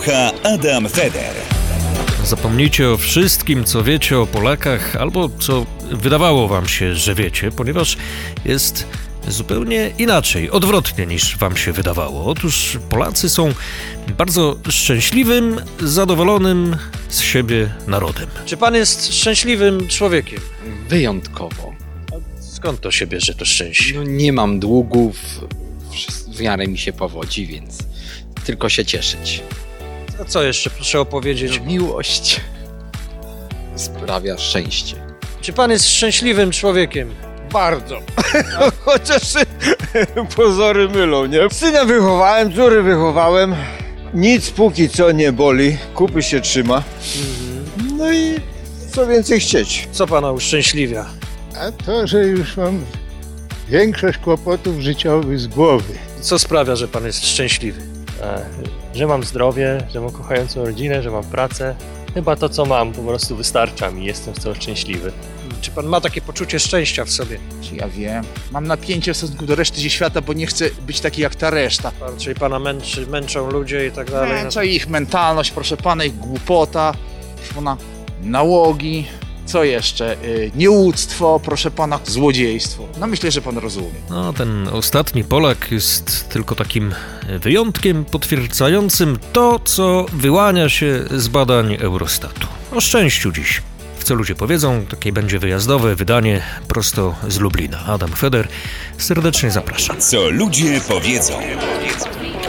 słucha Adam Feder. Zapomnijcie o wszystkim, co wiecie o Polakach, albo co wydawało wam się, że wiecie, ponieważ jest zupełnie inaczej, odwrotnie niż wam się wydawało. Otóż Polacy są bardzo szczęśliwym, zadowolonym z siebie narodem. Czy pan jest szczęśliwym człowiekiem? Wyjątkowo. Skąd to się bierze to szczęście? No, nie mam długów, w miarę mi się powodzi, więc tylko się cieszyć. A co jeszcze proszę opowiedzieć? Miłość sprawia szczęście. Czy pan jest szczęśliwym człowiekiem? Bardzo. Chociaż pozory mylą, nie? Syna wychowałem, córy wychowałem. Nic póki co nie boli. Kupy się trzyma. No i co więcej chcieć. Co pana uszczęśliwia? A to, że już mam większość kłopotów życiowych z głowy. Co sprawia, że pan jest szczęśliwy? E, że mam zdrowie, że mam kochającą rodzinę, że mam pracę. Chyba to, co mam, po prostu wystarcza mi. Jestem z tego szczęśliwy. Czy pan ma takie poczucie szczęścia w sobie? Czy ja wiem? Mam napięcie w stosunku do reszty świata, bo nie chcę być taki jak ta reszta. Pan, czyli pana męczy, męczą ludzie i tak dalej? Męcza ich mentalność, proszę pana, ich głupota, proszę pana, nałogi, co jeszcze? Y, Nieuctwo, proszę pana, złodziejstwo. No myślę, że pan rozumie. No, ten ostatni Polak jest tylko takim wyjątkiem potwierdzającym to, co wyłania się z badań Eurostatu. O szczęściu dziś. W co ludzie powiedzą, takie będzie wyjazdowe wydanie prosto z Lublina. Adam Feder, serdecznie zapraszam. Co ludzie powiedzą.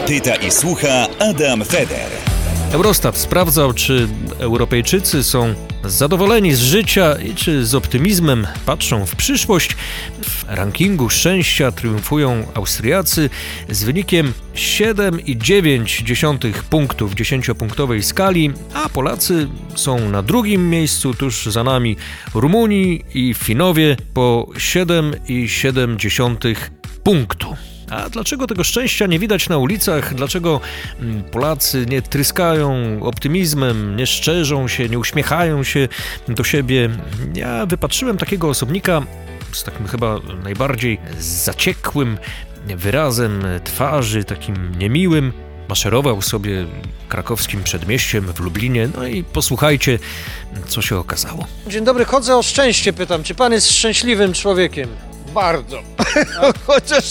Pyta i słucha Adam Feder. Eurostat sprawdzał, czy Europejczycy są zadowoleni z życia i czy z optymizmem patrzą w przyszłość. W rankingu szczęścia triumfują Austriacy z wynikiem 7,9 punktów w 10-punktowej skali, a Polacy są na drugim miejscu, tuż za nami Rumuni i Finowie po 7,7 punktu. A dlaczego tego szczęścia nie widać na ulicach? Dlaczego mm, Polacy nie tryskają optymizmem, nie szczerzą się, nie uśmiechają się do siebie? Ja wypatrzyłem takiego osobnika z takim chyba najbardziej zaciekłym wyrazem twarzy, takim niemiłym. Maszerował sobie krakowskim przedmieściem w Lublinie, no i posłuchajcie, co się okazało. Dzień dobry, chodzę o szczęście, pytam, czy pan jest szczęśliwym człowiekiem? Bardzo. Chociaż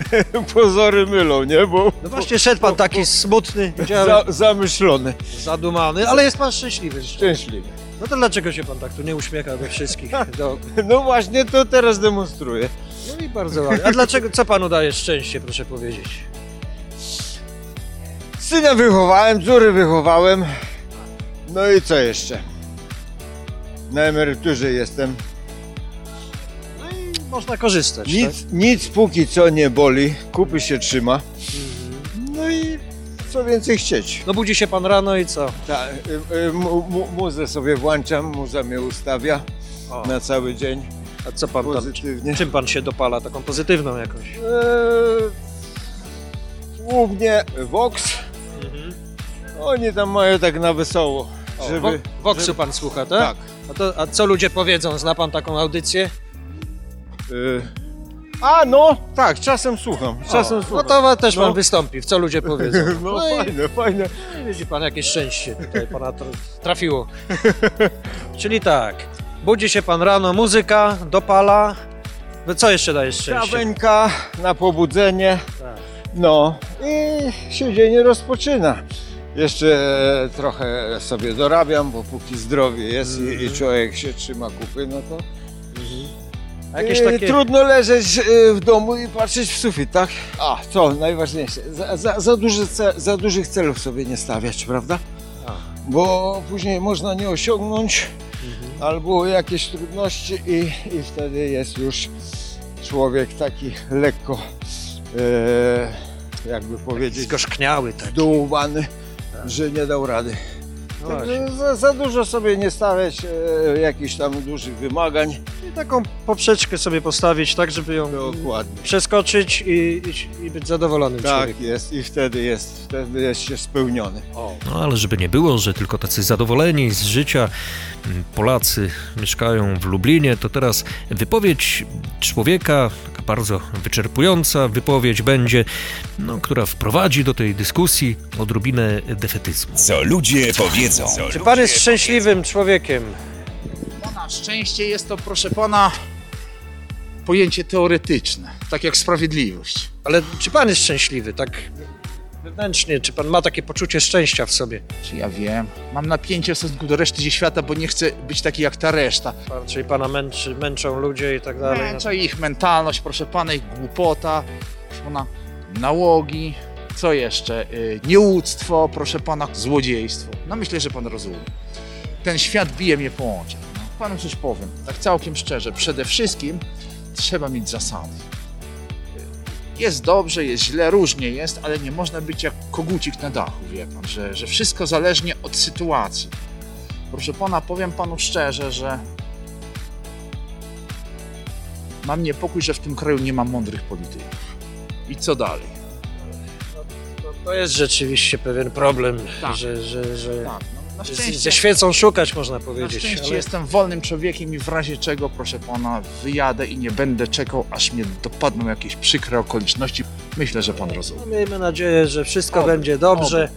pozory mylą, nie? Bo No właśnie szedł pan taki smutny, widziałem, za, zamyślony. zadumany, ale jest pan szczęśliwy. Szczęśliwy. No to dlaczego się pan tak tu nie uśmiecha do wszystkich? Do... No właśnie to teraz demonstruję. No i bardzo ładnie. A dlaczego, co panu daje szczęście, proszę powiedzieć? Syna wychowałem, córy wychowałem. No i co jeszcze? Na emeryturze jestem. Można korzystać, tak? Nic, nic póki co nie boli. Kupy się trzyma. No i co więcej chcieć. No budzi się pan rano i co? Ta, y, y, mu, mu, muzę sobie włączam, muza mnie ustawia O. na cały dzień A co pan tam, pozytywnie. czym pan się dopala? Taką pozytywną jakąś? Eee, głównie Vox. Oni tam mają tak na wesoło. O, Żeby, Wo- Voxu żeby- pan słucha, tak? Tak. A, to, a co ludzie powiedzą? Zna pan taką audycję? Y, a no, tak, czasem słucham. Czasem o, słucham. no to też pan No. wystąpi, w co ludzie powiedzą. No, i- fajne, fajne. No Widzi pan, jakieś szczęście tutaj pana tr- trafiło. Czyli tak, budzi się pan rano, muzyka, dopala. No co jeszcze daje szczęście? Kawenka na pobudzenie. Tak. No i się dzień rozpoczyna. Jeszcze trochę sobie dorabiam, bo póki zdrowie jest i, Mhm. i człowiek się trzyma kupy, no to jakieś e, takie... trudno leżeć e, w domu i patrzeć w sufit, tak? A, co najważniejsze, za, za, za, duży ce, za dużych celów sobie nie stawiać, prawda? A. Bo później można nie osiągnąć Mhm. albo jakieś trudności i, i wtedy jest już człowiek taki lekko e, jakby powiedzieć, Zgorzkniały tak. zdołowany, że nie dał rady. Także za, za dużo sobie nie stawiać e, jakichś tam dużych wymagań. I taką poprzeczkę sobie postawić, tak żeby ją Dokładnie. przeskoczyć i, i, i być zadowolonym Tak człowiekiem. jest i wtedy jest, wtedy jest się spełniony. No ale żeby nie było, że tylko tacy zadowoleni z życia mm, Polacy mieszkają w Lublinie, to teraz wypowiedź człowieka, taka bardzo wyczerpująca wypowiedź będzie, no, która wprowadzi do tej dyskusji odrobinę defetyzmu. Co ludzie powiedzą. Czy pan jest szczęśliwym człowiekiem? Szczęście jest to, proszę pana, pojęcie teoretyczne, tak jak sprawiedliwość. Ale czy pan jest szczęśliwy, tak wewnętrznie? Czy pan ma takie poczucie szczęścia w sobie? Czy ja wiem? Mam napięcie w stosunku do reszty świata, bo nie chcę być taki jak ta reszta. Czyli pana męczy, męczą ludzie i tak dalej? Męcza ich mentalność, proszę pana, ich głupota, proszę pana, nałogi, co jeszcze? Y, Nieuctwo, proszę pana, złodziejstwo. No myślę, że pan rozumie. Ten świat bije mnie po oczach. No. Panu coś powiem, tak całkiem szczerze. Przede wszystkim trzeba mieć zasady. Jest dobrze, jest źle, różnie jest, ale nie można być jak kogucik na dachu, wie pan, że, że wszystko zależnie od sytuacji. Proszę pana, powiem panu szczerze, że mam niepokój, że w tym kraju nie ma mądrych polityków. I co dalej? To, to jest rzeczywiście pewien problem, Tak. że, że, że Tak, no, na szczęście, ze świecą szukać, można na powiedzieć. szczęście ale- jestem wolnym człowiekiem i w razie czego, proszę pana, wyjadę i nie będę czekał, aż mnie dopadną jakieś przykre okoliczności. Myślę, że pan rozumie. No, miejmy nadzieję, że wszystko Oby, będzie dobrze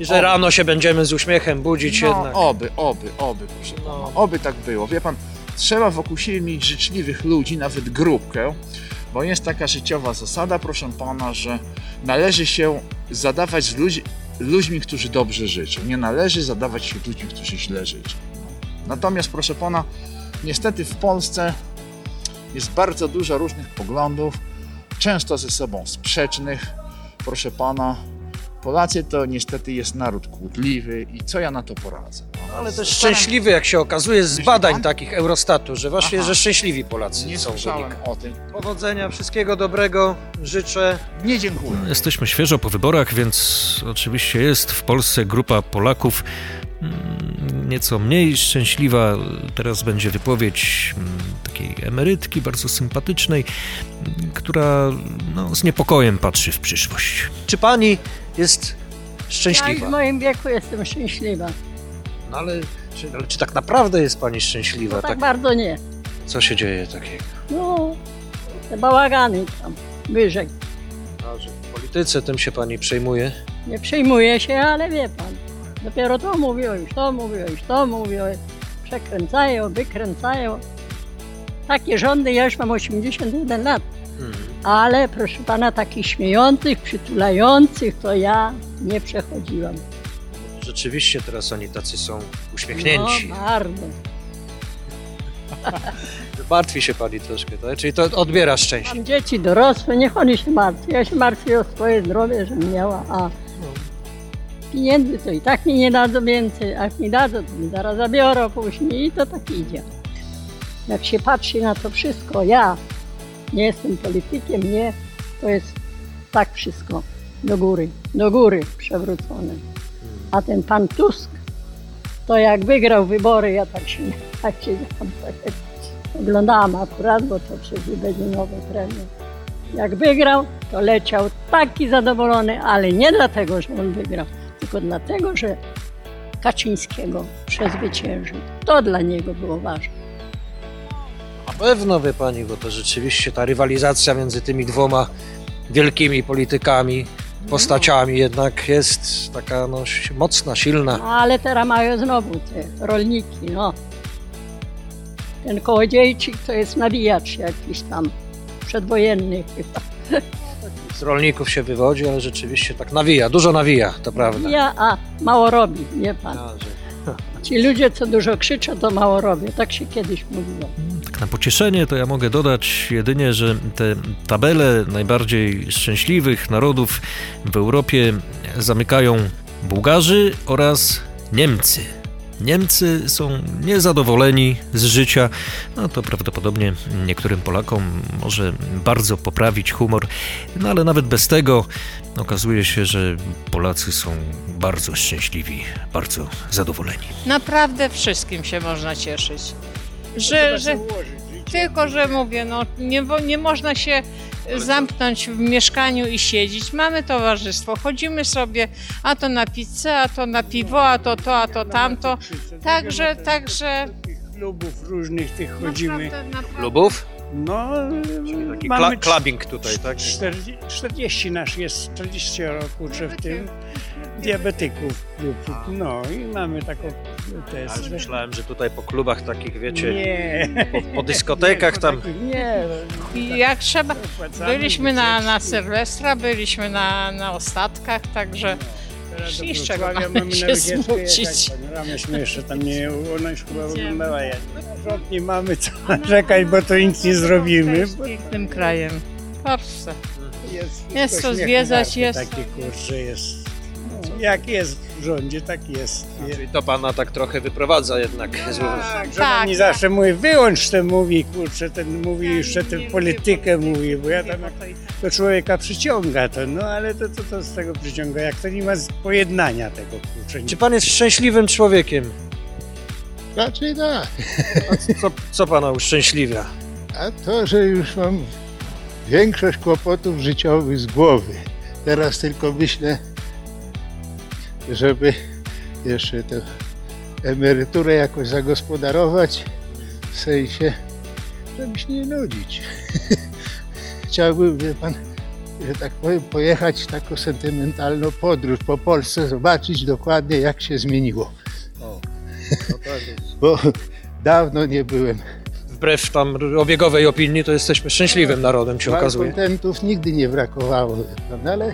i że oby. rano się będziemy z uśmiechem budzić No, jednak. oby, oby, oby, proszę pana, No. oby tak było. Wie pan, trzeba wokół siebie mieć życzliwych ludzi, nawet grupkę, bo jest taka życiowa zasada, proszę pana, że należy się zadawać z ludźmi, ludźmi, którzy dobrze życzą. Nie należy zadawać się ludźmi, którzy źle życzą. Natomiast, proszę pana, niestety w Polsce jest bardzo dużo różnych poglądów, często ze sobą sprzecznych. Proszę pana, Polacy to niestety jest naród kłótliwy i co ja na to poradzę? No, Ale też szczęśliwy, jak się okazuje z badań takich Eurostatu, że właśnie, Aha. że szczęśliwi Polacy Nie są. słyszałem o tym. Powodzenia, wszystkiego dobrego, życzę. Nie dziękuję. Jesteśmy świeżo po wyborach, więc oczywiście jest w Polsce grupa Polaków mm, nieco mniej szczęśliwa. Teraz będzie wypowiedź mm, takiej emerytki bardzo sympatycznej, która no, z niepokojem patrzy w przyszłość. Czy pani jest Ja szczęśliwa? w moim wieku jestem szczęśliwa. No ale, czy, ale czy tak naprawdę jest pani szczęśliwa? No tak Tak, bardzo nie. co się dzieje takiego? No, te bałagany tam, wyżej. A, że w polityce tym się pani przejmuje? Nie przejmuję się, ale wie pan. Dopiero to mówią, już to mówią, już to mówią. Przekręcają, wykręcają. Takie rządy, ja już mam 81 lat. Ale proszę pana, takich śmiejących, przytulających, to ja nie przechodziłam. Rzeczywiście teraz oni tacy są uśmiechnięci. No, bardzo. Martwi się pani troszkę, tak? Czyli to odbiera szczęście. Mam dzieci dorosłe, niech oni się martwią. Ja się martwię o swoje zdrowie, żebym miała, a pieniędzy to i tak mi nie dadzą więcej, a jak mi dadzą, to mi zaraz zabiorą później i to tak idzie. Jak się patrzy na to wszystko, ja nie jestem politykiem, nie, to jest tak wszystko do góry, do góry przewrócone. A ten pan Tusk, to jak wygrał wybory, ja tak się, tak siedziałam, tak jak oglądałam akurat, bo to przecież będzie nowy premier. Jak wygrał, to leciał taki zadowolony, ale nie dlatego, że on wygrał, tylko dlatego, że Kaczyńskiego przezwyciężył. To dla niego było ważne. Na pewno, wie pani, bo to rzeczywiście ta rywalizacja między tymi dwoma wielkimi politykami, postaciami jednak jest taka no, si- mocna, silna. No, ale teraz mają znowu te rolniki, no. Ten kołodziejczyk to jest nawijacz jakiś tam, przedwojenny chyba. Z rolników się wywodzi, ale rzeczywiście tak nawija, dużo nawija, to prawda. Ja, a mało robi, wie pan. A, że- Ci ludzie, co dużo krzyczą, to mało robią. Tak się kiedyś mówiło. Na pocieszenie to ja mogę dodać jedynie, że te tabele najbardziej szczęśliwych narodów w Europie zamykają Bułgarzy oraz Niemcy. Niemcy są niezadowoleni z życia. No to prawdopodobnie niektórym Polakom może bardzo poprawić humor, no ale nawet bez tego okazuje się, że Polacy są bardzo szczęśliwi, bardzo zadowoleni. Naprawdę wszystkim się można cieszyć. Że, że, tylko, że mówię, no, nie, nie można się zamknąć w mieszkaniu i siedzieć. Mamy towarzystwo, chodzimy sobie, a to na pizzę, a to na piwo, a to to, a to tamto. Także, także klubów różnych tych chodzimy. naprawdę, naprawdę. Klubów? No, Taki mamy kla- clubbing tutaj, tak? 40, 40 nasz jest, 40 kurczę w tym diabetyków klub. No i mamy taką też. Ale myślałem, że tutaj po klubach takich, wiecie, Nie. po, po dyskotekach tam. Nie. I jak trzeba, byliśmy na, na. Sylwestra, byliśmy na, na ostatkach, także i z czego mamy się smucić. Panoramę jeszcze tam nie, ona już chyba oglądała. Ja. Rząd nie mamy co narzekać, bo to nic nie zrobimy. jest pięknym krajem. W Polsce. Jest, Jest co zwiedzać, jest- Takie kurcze jest. Jak jest w rządzie, tak jest. Czyli to pana tak trochę wyprowadza jednak z Tak, żona tak, mi tak. zawsze mówi, wyłącz ten mówi, kurczę, ten mówi jeszcze tę politykę mówi, bo ja tam jak do człowieka przyciąga to, no ale to, to, to z tego przyciąga, jak to nie ma pojednania tego, kurczę. Czy pan jest szczęśliwym człowiekiem? Raczej tak. A co, co pana uszczęśliwia? A to, że już mam większość kłopotów życiowych z głowy. Teraz tylko myślę, żeby jeszcze tę emeryturę jakoś zagospodarować, w sensie, żeby się nie nudzić. Chciałbym, wie pan, że tak powiem, pojechać w taką sentymentalną podróż po Polsce, zobaczyć dokładnie jak się zmieniło. Bo dawno nie byłem. Wbrew tam obiegowej opinii, to jesteśmy szczęśliwym narodem, się okazuje. Malkontentów nigdy nie brakowało, wie pan, ale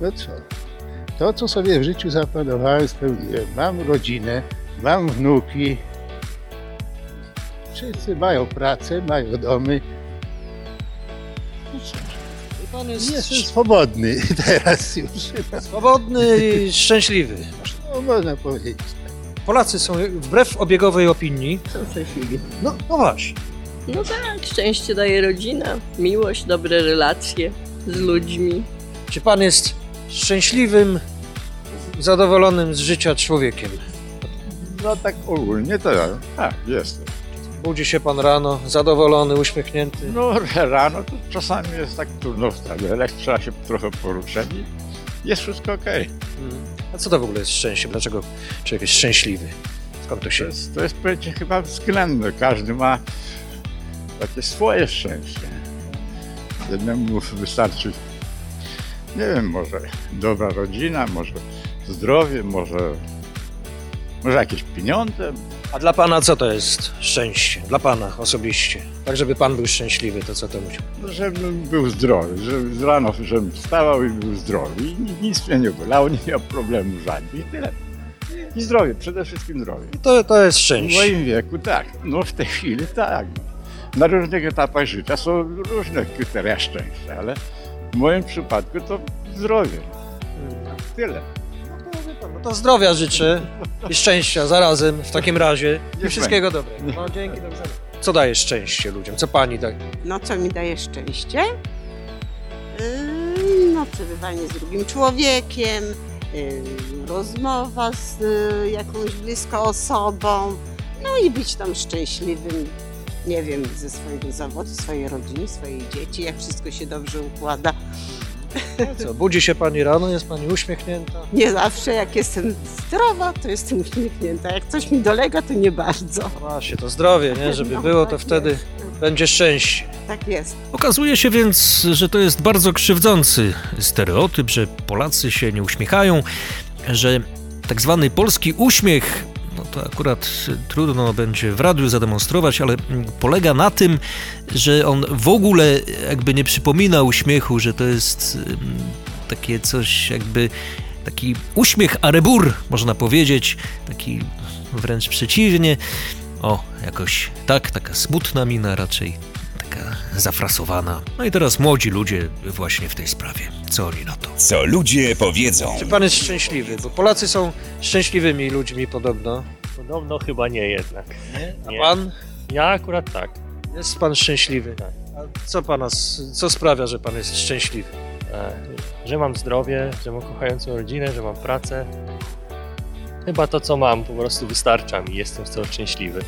no co? To, co sobie w życiu zaplanowałem, spełniłem. Mam rodzinę, mam wnuki. Wszyscy mają pracę, mają domy. Pan jest Jestem swobodny teraz już. swobodny i szczęśliwy. No, można powiedzieć. Polacy są wbrew obiegowej opinii. Są szczęśliwi. No, no właśnie. No tak, szczęście daje rodzina, miłość, dobre relacje z ludźmi. Czy pan jest szczęśliwym, zadowolonym z życia człowiekiem? No tak ogólnie to ja, tak, jestem. Budzi się pan rano, zadowolony, uśmiechnięty. No rano to czasami jest tak trudno wstać, ale jak trzeba się trochę poruszać i jest wszystko okej. A co to w ogóle jest szczęście? Dlaczego człowiek jest szczęśliwy? Skąd to To się... jest, to jest pojęcie chyba względne. Każdy ma takie swoje szczęście. Jednemu wystarczy, nie wiem, może dobra rodzina, może zdrowie, może, może jakieś pieniądze. A dla pana co to jest szczęście? Dla pana osobiście. Tak, żeby pan był szczęśliwy, to co to musi? No, Żebym był zdrowy, żeby z rano żebym wstawał i był zdrowy. I ni- nic mnie nie bolało, nie miał problemu żadnych i tyle. I zdrowie, przede wszystkim zdrowie. To, to jest W szczęście. moim wieku tak, no w tej chwili tak. Na różnych etapach życia są różne kryteria szczęścia, ale w moim przypadku to zdrowie. Tyle. To zdrowia życzę i szczęścia zarazem w takim razie. I wszystkiego dobrego. No, dzięki, do widzenia. Co daje szczęście ludziom? Co pani daje? No co mi daje szczęście? Yy, No przebywanie z drugim człowiekiem, yy, rozmowa z yy, jakąś bliską osobą, no i być tam szczęśliwym, nie wiem, ze swojego zawodu, swojej rodziny, swojej dzieci, jak wszystko się dobrze układa. Co, budzi się pani rano, jest pani uśmiechnięta? Nie zawsze jak jestem zdrowa, to jestem uśmiechnięta, jak coś mi dolega, to nie bardzo. Właśnie, to zdrowie, nie? Żeby było, to wtedy będzie szczęście. Tak jest. Okazuje się więc, że to jest bardzo krzywdzący stereotyp, że Polacy się nie uśmiechają, że tak zwany polski uśmiech, no to akurat trudno będzie w radiu zademonstrować, ale polega na tym, że on w ogóle jakby nie przypomina uśmiechu, że to jest takie coś jakby taki uśmiech arebur, można powiedzieć, taki wręcz przeciwnie. O, jakoś tak, taka smutna mina raczej, taka zafrasowana. No i teraz młodzi ludzie właśnie w tej sprawie. Co oni na to? Co ludzie powiedzą. Czy pan jest szczęśliwy? Bo Polacy są szczęśliwymi ludźmi podobno. Podobno chyba nie jednak. A pan? Ja akurat tak. Jest pan szczęśliwy. A co pana, co sprawia, że pan jest szczęśliwy? E, Że mam zdrowie, że mam kochającą rodzinę, że mam pracę. Chyba to, co mam, po prostu wystarcza mi. Jestem z tego szczęśliwy.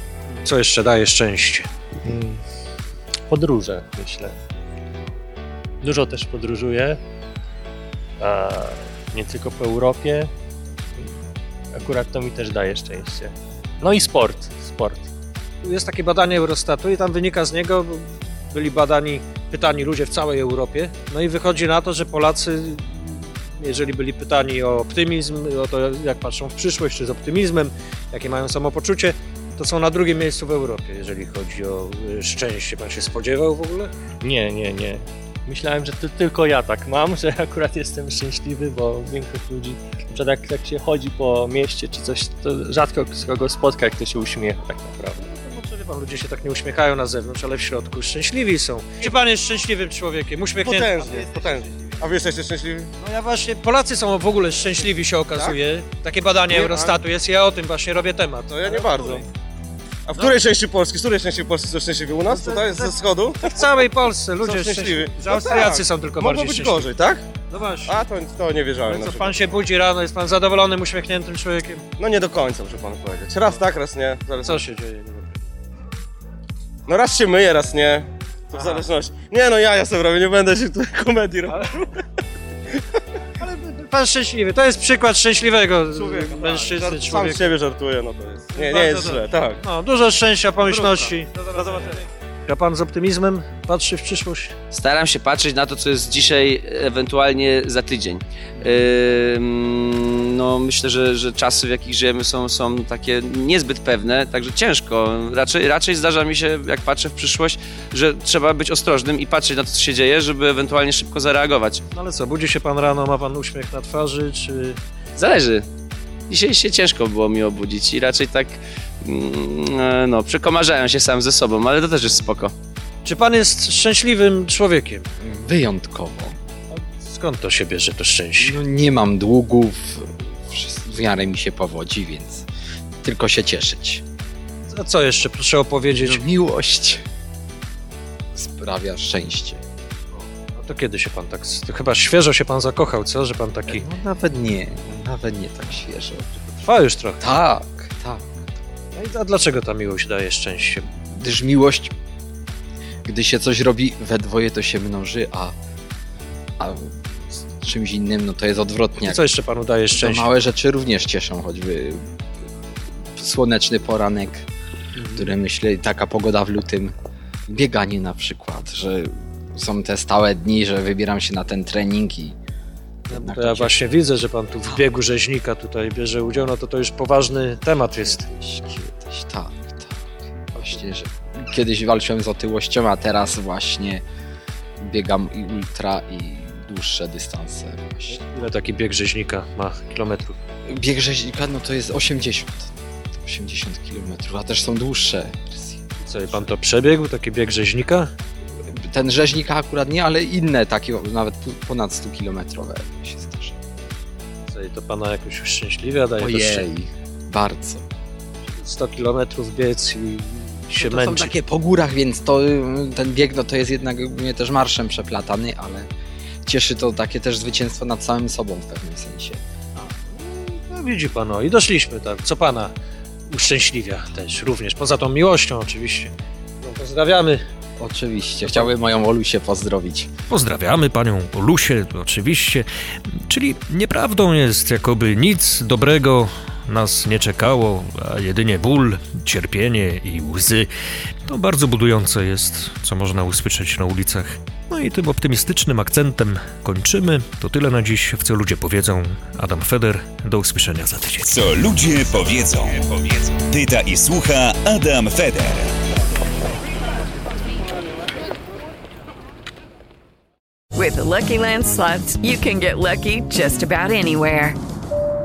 Co jeszcze daje szczęście? Mm, Podróże, myślę. Dużo też podróżuję. Nie tylko po Europie. Akurat to mi też daje szczęście. No i sport. Sport. Jest takie badanie Eurostatu i tam wynika z niego, byli badani, pytani ludzie w całej Europie, no i wychodzi na to, że Polacy, jeżeli byli pytani o optymizm, o to jak patrzą w przyszłość, czy z optymizmem, jakie mają samopoczucie, to są na drugim miejscu w Europie, jeżeli chodzi o y, szczęście. Pan się spodziewał w ogóle? Nie, nie, nie. Myślałem, że to tylko ja tak mam, że akurat jestem szczęśliwy, bo większość ludzi, przykład jak, jak się chodzi po mieście czy coś, to rzadko z kogo spotka, jak to się uśmiecha tak naprawdę. No, wie pan, ludzie się tak nie uśmiechają na zewnątrz, ale w środku szczęśliwi są. Czy pan jest szczęśliwym człowiekiem? Uśmiechniętym? Potężnie, potężnie. A wy jesteście szczęśliwi? No ja właśnie, Polacy są w ogóle szczęśliwi się okazuje. Takie badanie Nie, Eurostatu jest, ja o tym właśnie robię temat. To ja nie bardzo. A w której części Polski, z której części Polski są szczęśliwi? U nas? Tutaj, ze wschodu? W całej Polsce ludzie są szczęśliwi. szczęśliwi. Że Austriacy tak. są tylko Mogło bardziej być szczęśliwi. gorzej, tak? No właśnie. A to, to nie wierzałem No na co, przykład. pan się budzi rano, jest pan zadowolonym, uśmiechniętym człowiekiem? No nie do końca, muszę panu powiedzieć. Raz tak, raz nie. Zależy. Co się dzieje? No raz się myję, raz nie. To w zależności. Nie no, ja ja sobie robię, nie będę się tutaj komedii robił. Pan szczęśliwy, to jest przykład szczęśliwego mężczyzny, Żart- Sam człowieka. z siebie żartuję, no to jest. Nie, nie jest źle, tak. No, dużo szczęścia, pomyślności. Do zobaczenia. A pan z optymizmem patrzy w przyszłość? Staram się patrzeć na to, co jest dzisiaj, ewentualnie za tydzień. No, myślę, że, że czasy, w jakich żyjemy, są, są takie niezbyt pewne, także ciężko. Raczej, raczej zdarza mi się, jak patrzę w przyszłość, że trzeba być ostrożnym i patrzeć na to, co się dzieje, żeby ewentualnie szybko zareagować. No ale co, budzi się pan rano, ma pan uśmiech na twarzy, czy... Zależy. Dzisiaj się ciężko było mi obudzić i raczej tak, no, przekomarzałem się sam ze sobą, ale to też jest spoko. Czy pan jest szczęśliwym człowiekiem? Wyjątkowo. Skąd to się bierze to szczęście? No, nie mam długów, w miarę mi się powodzi, więc tylko się cieszyć. A co jeszcze proszę opowiedzieć? No, miłość sprawia szczęście. No to kiedy się pan tak... To chyba świeżo się pan zakochał, co? Że pan taki... No, nawet nie, nawet nie tak świeżo. Trwa już trochę. Tak, tak. No a dlaczego ta miłość daje szczęście? Gdyż miłość, gdy się coś robi we dwoje, to się mnoży, a, a z czymś innym, no to jest odwrotnie. I co jeszcze panu daje To szczęście? małe rzeczy również cieszą, choćby słoneczny poranek, które myślę, taka pogoda w lutym, bieganie na przykład, że są te stałe dni, że wybieram się na ten trening i To ja to właśnie widzę, że pan tu w biegu rzeźnika tutaj bierze udział, no to to już poważny temat jest. Właśnie, że kiedyś walczyłem z otyłością, a teraz właśnie biegam i ultra i dłuższe dystanse właśnie. Ile taki bieg rzeźnika ma kilometrów? Bieg rzeźnika, no to jest 80. 80 km, a też są dłuższe. Co, i pan to przebiegł, taki bieg rzeźnika? Ten rzeźnika akurat nie, ale inne takie, nawet ponad 100 kilometrowe się zdarza. Co, i to pana jakoś uszczęśliwia daje to Ojej, szczęście? bardzo. 100 kilometrów biec i się No to są takie po górach, więc to, y, ten bieg no to jest jednak ogólnie też marszem przeplatany, ale cieszy to takie też zwycięstwo nad samym sobą w pewnym sensie. No widzi pan, o, i doszliśmy tam. Co pana uszczęśliwia też również, poza tą miłością oczywiście. No, pozdrawiamy. Oczywiście, chciałbym moją Olusię pozdrowić. Pozdrawiamy panią Olusię, oczywiście. Czyli nieprawdą jest, jakoby nic dobrego nas nie czekało, a jedynie ból, cierpienie i łzy. To bardzo budujące jest, co można usłyszeć na ulicach. No i tym optymistycznym akcentem kończymy. To tyle na dziś, w co ludzie powiedzą. Adam Feder, do usłyszenia za tydzień. Co ludzie powiedzą. Pyta i słucha Adam Feder. With the Lucky Land slots, you can get lucky just about anywhere.